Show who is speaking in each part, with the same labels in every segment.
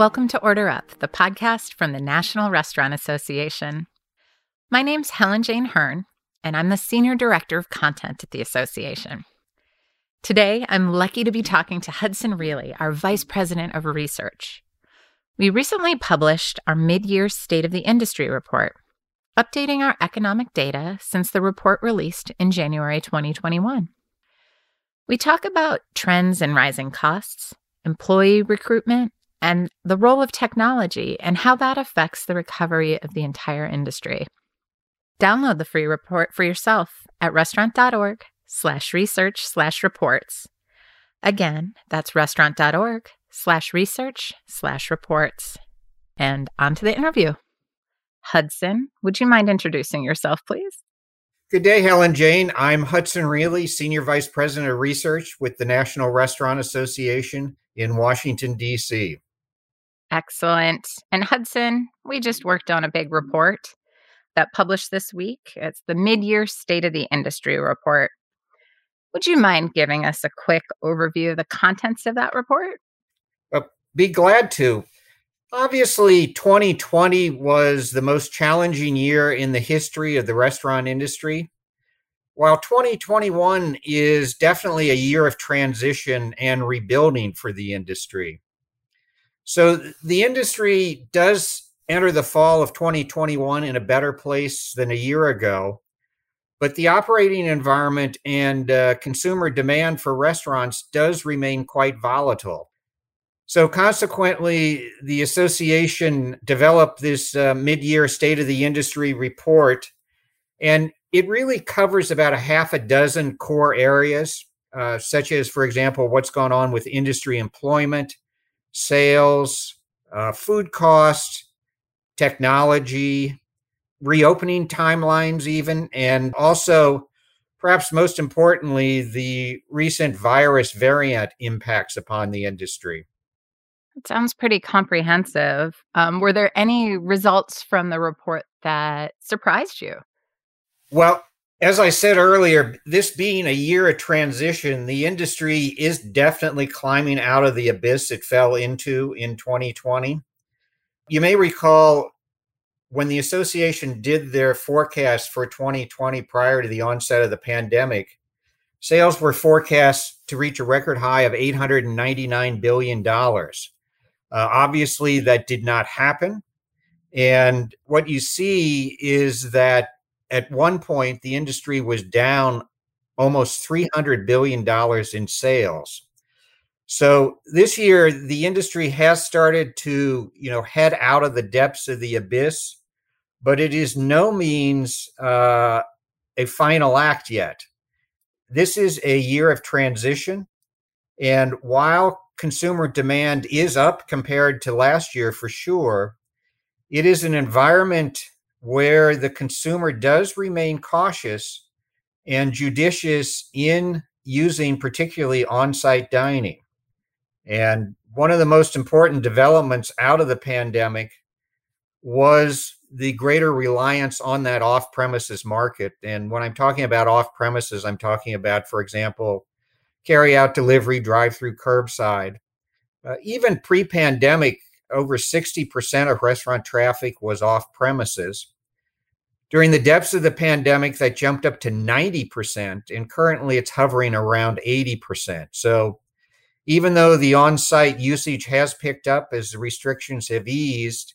Speaker 1: Welcome to Order Up, the podcast from the National Restaurant Association. My name's Helen Jane Hearn, and I'm the Senior Director of Content at the association. Today, I'm lucky to be talking to Hudson Riehle, our Vice President of Research. We recently published our mid year State of the Industry report, updating our economic data since the report released in January 2021. We talk about trends in rising costs, employee recruitment, and the role of technology and how that affects the recovery of the entire industry. Download the free report for yourself at restaurant.org slash research slash reports. Again, that's restaurant.org slash research slash reports. And on to the interview. Hudson, would you mind introducing yourself, please?
Speaker 2: Good day, Helen Jane. I'm Hudson Riehle, Senior Vice President of Research with the National Restaurant Association in Washington, D.C.
Speaker 1: Excellent. And Hudson, we just worked on a big report that published this week. It's the mid year State of the Industry report. Would you mind giving us a quick overview of the contents of that report?
Speaker 2: Uh, be glad to. Obviously, 2020 was the most challenging year in the history of the restaurant industry. While 2021 is definitely a year of transition and rebuilding for the industry. So, the industry does enter the fall of 2021 in a better place than a year ago. But the operating environment and uh, consumer demand for restaurants does remain quite volatile. So, consequently, the association developed this uh, mid year state of the industry report, and it really covers about a half a dozen core areas, uh, such as, for example, what's gone on with industry employment, sales, uh, food costs, technology, reopening timelines, even, and also, perhaps most importantly, the recent virus variant impacts upon the industry.
Speaker 1: It sounds pretty comprehensive. Um, were there any results from the report that surprised you?
Speaker 2: Well, as I said earlier, this being a year of transition, the industry is definitely climbing out of the abyss it fell into in 2020. You may recall when the association did their forecast for 2020 prior to the onset of the pandemic, sales were forecast to reach a record high of $899 billion. Uh, obviously, that did not happen. And what you see is that at one point, the industry was down almost $300 billion in sales. So this year, the industry has started to, you know, head out of the depths of the abyss, but it is no means uh, a final act yet. This is a year of transition, and while consumer demand is up compared to last year for sure, it is an environment where the consumer does remain cautious and judicious in using particularly on-site dining. And one of the most important developments out of the pandemic was the greater reliance on that off premises market. And when I'm talking about off premises, I'm talking about, for example, carry out delivery, drive through curbside. Uh, even pre pandemic, over 60% of restaurant traffic was off premises. During the depths of the pandemic, that jumped up to 90%, and currently it's hovering around 80%. So even though the on site usage has picked up as the restrictions have eased,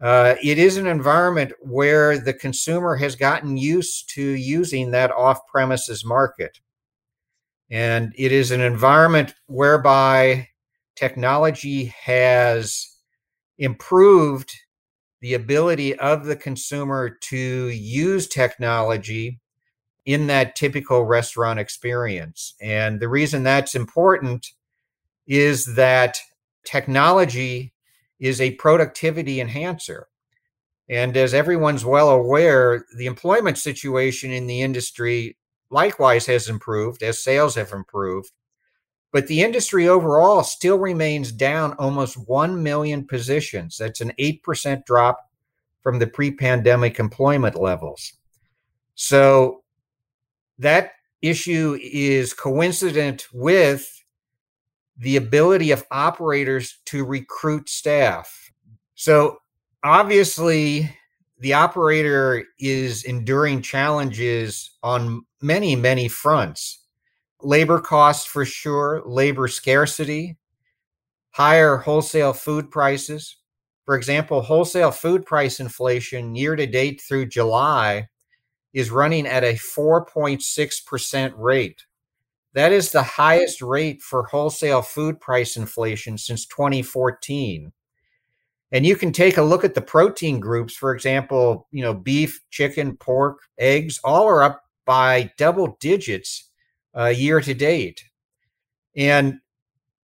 Speaker 2: uh, it is an environment where the consumer has gotten used to using that off premises market. And it is an environment whereby technology has improved the ability of the consumer to use technology in that typical restaurant experience. And the reason that's important is that technology is a productivity enhancer. And as everyone's well aware, the employment situation in the industry likewise has improved as sales have improved. But the industry overall still remains down almost 1 million positions. That's an 8% drop from the pre pandemic employment levels. So that issue is coincident with the ability of operators to recruit staff. So, obviously, the operator is enduring challenges on many, many fronts labor costs for sure, labor scarcity, higher wholesale food prices. For example, wholesale food price inflation year to date through July is running at a 4.6% rate. That is the highest rate for wholesale food price inflation since 2014. And you can take a look at the protein groups, for example, you know, beef, chicken, pork, eggs, all are up by double digits uh, year to date. And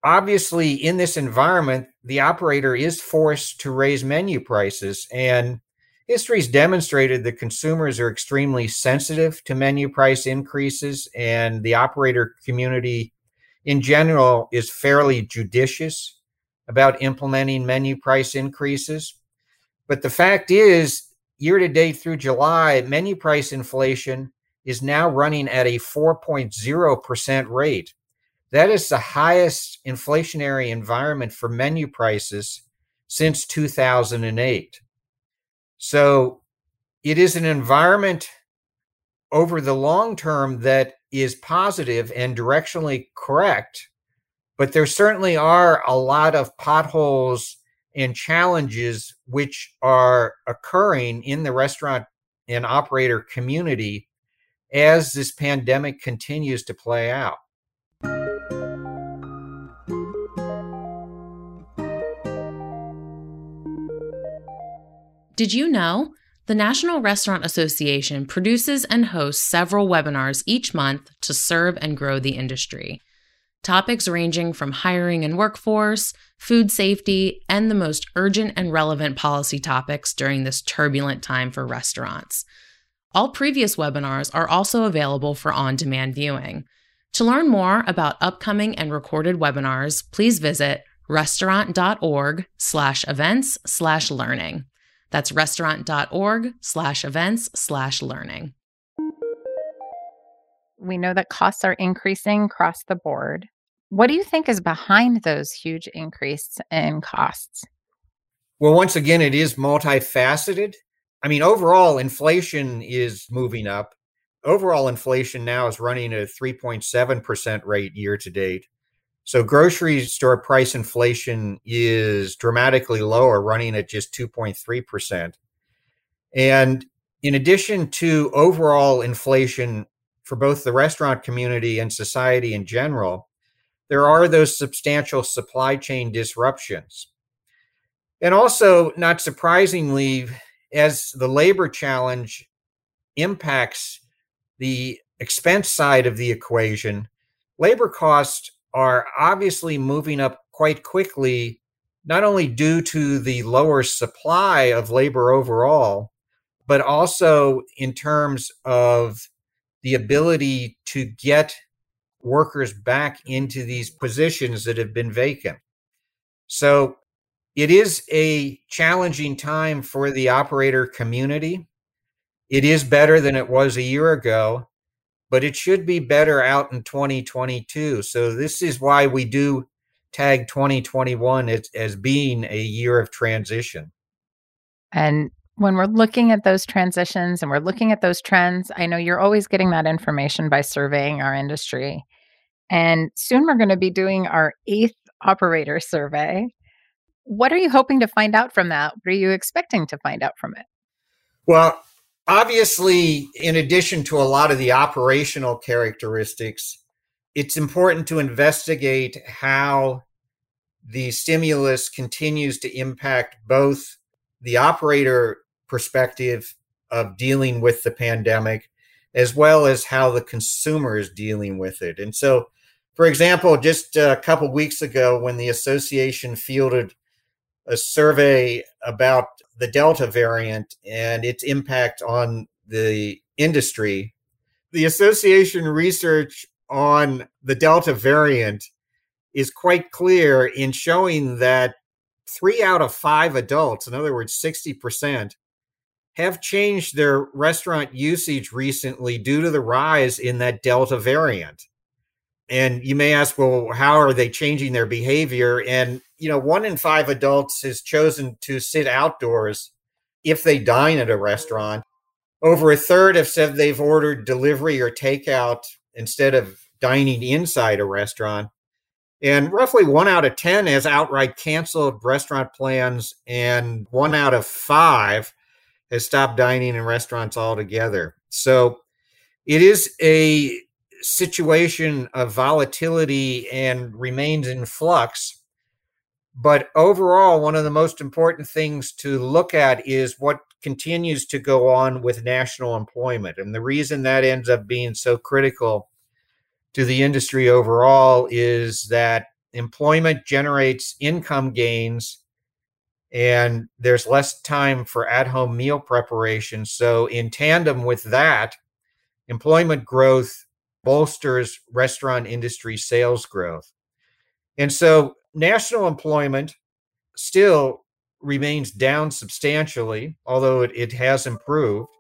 Speaker 2: obviously, in this environment, the operator is forced to raise menu prices. And history's demonstrated that consumers are extremely sensitive to menu price increases, and the operator community in general is fairly judicious about implementing menu price increases. But the fact is, year to date through July, menu price inflation is now running at a 4.0% rate. That is the highest inflationary environment for menu prices since 2008. So it is an environment over the long term that is positive and directionally correct but there certainly are a lot of potholes and challenges which are occurring in the restaurant and operator community as this pandemic continues to play out.
Speaker 3: Did you know? The National Restaurant Association produces and hosts several webinars each month to serve and grow the industry topics ranging from hiring and workforce, food safety, and the most urgent and relevant policy topics during this turbulent time for restaurants. All previous webinars are also available for on demand viewing. To learn more about upcoming and recorded webinars, please visit restaurant.org slash events slash learning. That's restaurant.org slash events slash learning.
Speaker 1: We know that costs are increasing across the board. What do you think is behind those huge increases in costs?
Speaker 2: Well, once again, it is multifaceted. I mean, overall, inflation is moving up. Overall, inflation now is running at a 3.7% rate year to date. So, grocery store price inflation is dramatically lower, running at just 2.3%. And in addition to overall inflation for both the restaurant community and society in general, there are those substantial supply chain disruptions. And also, not surprisingly, as the labor challenge impacts the expense side of the equation, labor costs are obviously moving up quite quickly, not only due to the lower supply of labor overall, but also in terms of the ability to get workers back into these positions that have been vacant. So it is a challenging time for the operator community. It is better than it was a year ago, but it should be better out in 2022. So this is why we do tag 2021 as, as being a year of transition.
Speaker 1: And when we're looking at those transitions and we're looking at those trends, I know you're always getting that information by surveying our industry. And soon we're going to be doing our eighth operator survey. What are you hoping to find out from that? What are you expecting to find out from it?
Speaker 2: Well, obviously, in addition to a lot of the operational characteristics, it's important to investigate how the stimulus continues to impact both the operator perspective of dealing with the pandemic as well as how the consumer is dealing with it. And so for example, just a couple weeks ago, when the association fielded a survey about the Delta variant and its impact on the industry, the association research on the Delta variant is quite clear in showing that three out of five adults, in other words, 60%, have changed their restaurant usage recently due to the rise in that Delta variant. And you may ask, well, how are they changing their behavior? And, you know, one in five adults has chosen to sit outdoors if they dine at a restaurant. Over a third have said they've ordered delivery or takeout instead of dining inside a restaurant. And roughly one out of 10 has outright canceled restaurant plans, and one out of five has stopped dining in restaurants altogether. So it is a situation of volatility and remains in flux. But overall, one of the most important things to look at is what continues to go on with national employment. And the reason that ends up being so critical to the industry overall is that employment generates income gains and there's less time for at home meal preparation. So, in tandem with that, employment growth bolsters restaurant industry sales growth. And so, national employment still remains down substantially, although it, it has improved.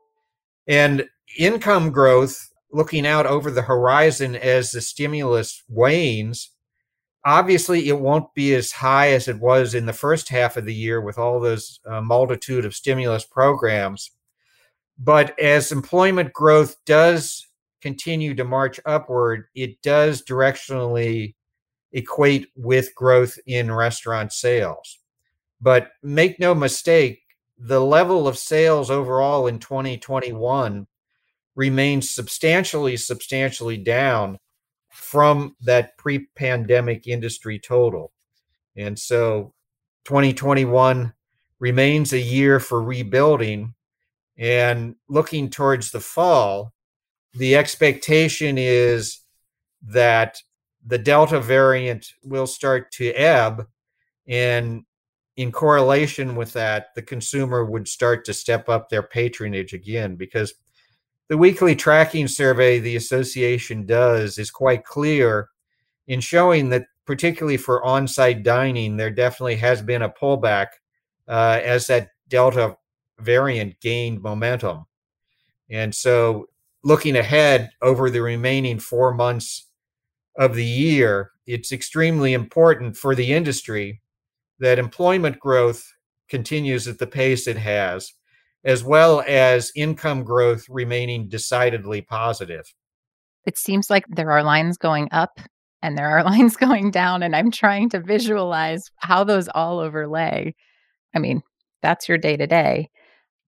Speaker 2: And income growth looking out over the horizon as the stimulus wanes, obviously it won't be as high as it was in the first half of the year with all those uh, multitude of stimulus programs. But as employment growth does continue to march upward, it does directionally equate with growth in restaurant sales. But make no mistake, the level of sales overall in 2021 remains substantially, substantially down from that pre pandemic industry total. And so 2021 remains a year for rebuilding. And looking towards the fall, the expectation is that the Delta variant will start to ebb. And in correlation with that, the consumer would start to step up their patronage again because the weekly tracking survey the association does is quite clear in showing that, particularly for on site dining, there definitely has been a pullback uh, as that Delta variant gained momentum. And so, looking ahead over the remaining four months of the year, it's extremely important for the industry that employment growth continues at the pace it has as well as income growth remaining decidedly positive.
Speaker 1: It seems like there are lines going up and there are lines going down, and I'm trying to visualize how those all overlay. I mean, that's your day to day.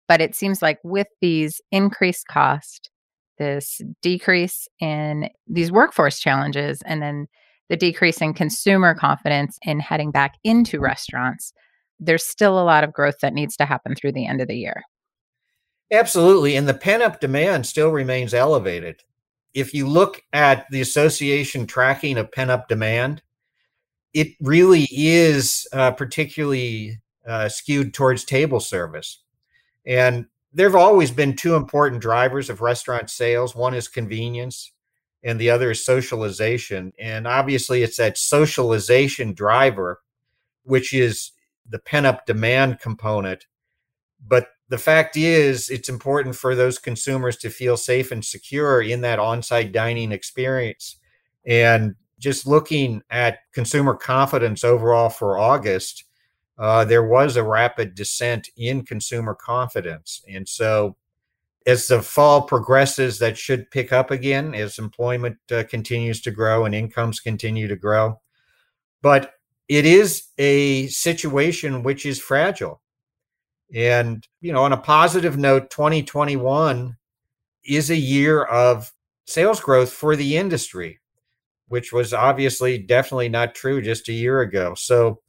Speaker 1: But it seems like with these increased cost, this decrease in these workforce challenges, and then the decrease in consumer confidence in heading back into restaurants, there's still a lot of growth that needs to happen through the end of the year.
Speaker 2: Absolutely. And the pent up demand still remains elevated. If you look at the association tracking of pent up demand, it really is uh, particularly uh, skewed towards table service. And there have always been two important drivers of restaurant sales one is convenience, and the other is socialization. And obviously, it's that socialization driver, which is the pent up demand component. But the fact is, it's important for those consumers to feel safe and secure in that on site dining experience. And just looking at consumer confidence overall for August, uh, there was a rapid descent in consumer confidence. And so, as the fall progresses, that should pick up again as employment uh, continues to grow and incomes continue to grow. But it is a situation which is fragile. And, you know, on a positive note, 2021 is a year of sales growth for the industry, which was obviously definitely not true just a year ago. So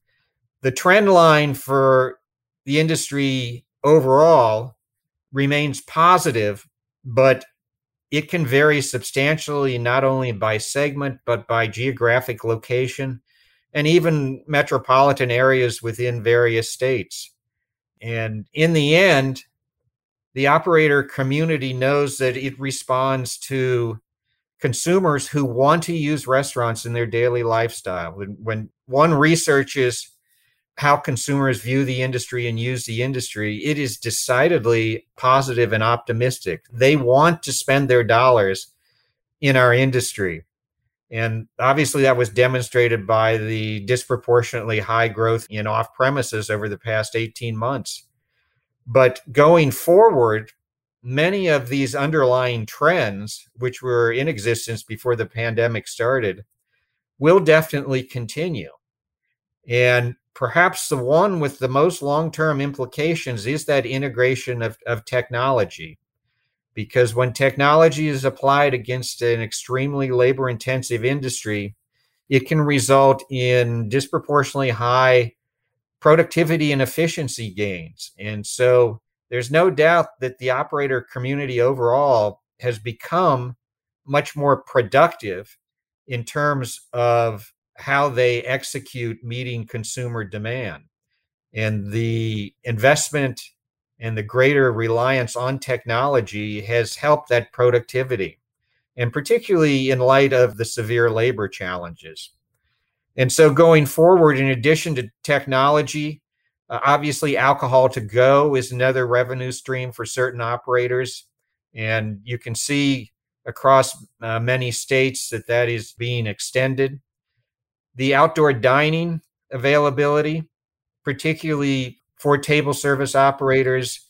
Speaker 2: the trend line for the industry overall remains positive, but it can vary substantially not only by segment, but by geographic location and even metropolitan areas within various states. And in the end, the operator community knows that it responds to consumers who want to use restaurants in their daily lifestyle. When, when one researches how consumers view the industry and use the industry, it is decidedly positive and optimistic. They want to spend their dollars in our industry. And obviously, that was demonstrated by the disproportionately high growth in off premises over the past 18 months. But going forward, many of these underlying trends, which were in existence before the pandemic started, will definitely continue. And perhaps the one with the most long term implications is that integration of, of technology. Because when technology is applied against an extremely labor intensive industry, it can result in disproportionately high productivity and efficiency gains. And so there's no doubt that the operator community overall has become much more productive in terms of how they execute meeting consumer demand. And the investment and the greater reliance on technology has helped that productivity, and particularly in light of the severe labor challenges. And so, going forward, in addition to technology, uh, obviously, alcohol to go is another revenue stream for certain operators. And you can see across uh, many states that that is being extended. The outdoor dining availability, particularly for table service operators,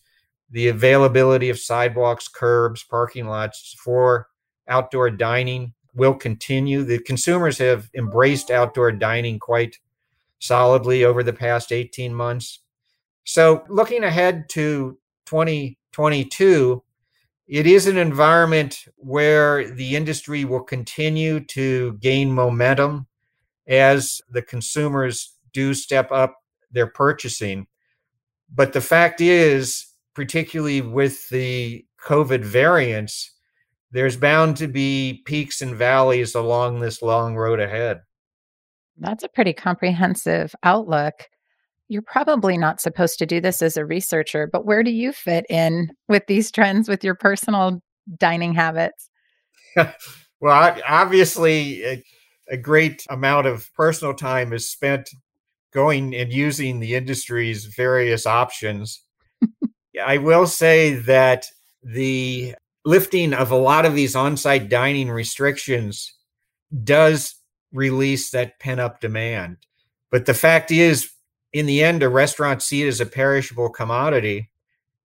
Speaker 2: the availability of sidewalks, curbs, parking lots for outdoor dining will continue. The consumers have embraced outdoor dining quite solidly over the past 18 months. So, looking ahead to 2022, it is an environment where the industry will continue to gain momentum as the consumers do step up their purchasing. But the fact is, particularly with the COVID variants, there's bound to be peaks and valleys along this long road ahead.
Speaker 1: That's a pretty comprehensive outlook. You're probably not supposed to do this as a researcher, but where do you fit in with these trends with your personal dining habits?
Speaker 2: well, obviously, eh, a, great amount of personal time is spent going and using the industry's various options. I will say that the lifting of a lot of these on site dining restrictions does release that pent up demand. But the fact is, in the end, a restaurant seat is a perishable commodity.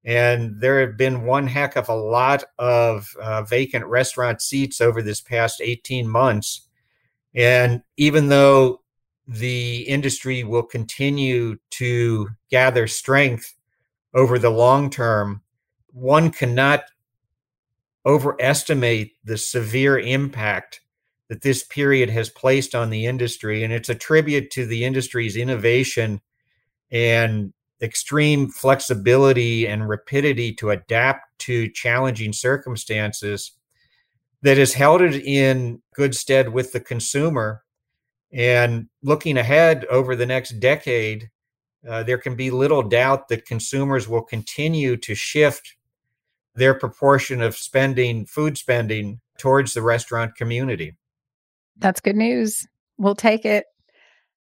Speaker 2: And there have been one heck of a lot of uh, vacant restaurant seats over this past 18 months. And even though the industry will continue to gather strength over the long term, one cannot overestimate the severe impact that this period has placed on the industry. And it's a tribute to the industry's innovation and extreme flexibility and rapidity to adapt to challenging circumstances that has held it in good stead with the consumer. And looking ahead over the next decade, uh, there can be little doubt that consumers will continue to shift their proportion of spending, food spending, towards the restaurant community.
Speaker 1: That's good news. We'll take it.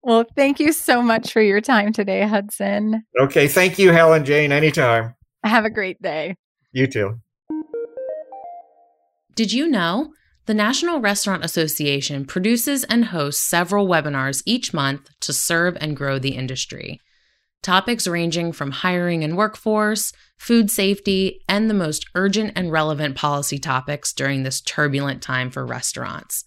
Speaker 1: Well, thank you so much for your time today, Hudson.
Speaker 2: Okay. Thank you, Helen Jane. Anytime.
Speaker 1: Have a great day.
Speaker 2: You too.
Speaker 3: Did you know? The National Restaurant Association produces and hosts several webinars each month to serve and grow the industry. Topics ranging from hiring and workforce, food safety, and the most urgent and relevant policy topics during this turbulent time for restaurants.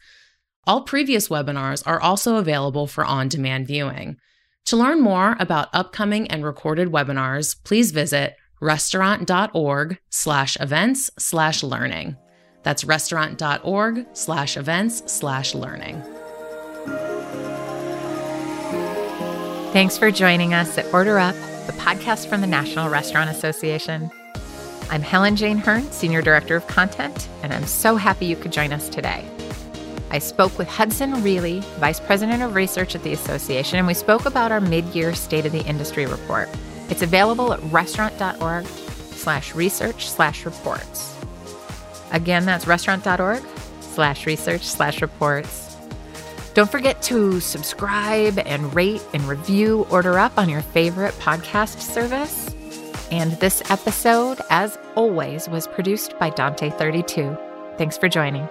Speaker 3: All previous webinars are also available for on demand viewing. To learn more about upcoming and recorded webinars, please visit restaurant.org That's restaurant.org slash events slash learning.
Speaker 1: Thanks for joining us at Order Up, the podcast from the National Restaurant Association. I'm Helen Jane Hearn, Senior Director of Content, and I'm so happy you could join us today. I spoke with Hudson Riehle, Vice President of Research at the Association, and we spoke about our mid-year State of the Industry report. It's available at restaurant.org slash research slash reports. Again, that's restaurant.org slash research slash reports. Don't forget to subscribe and rate and review Order Up on your favorite podcast service. And this episode, as always, was produced by Dante32. Thanks for joining.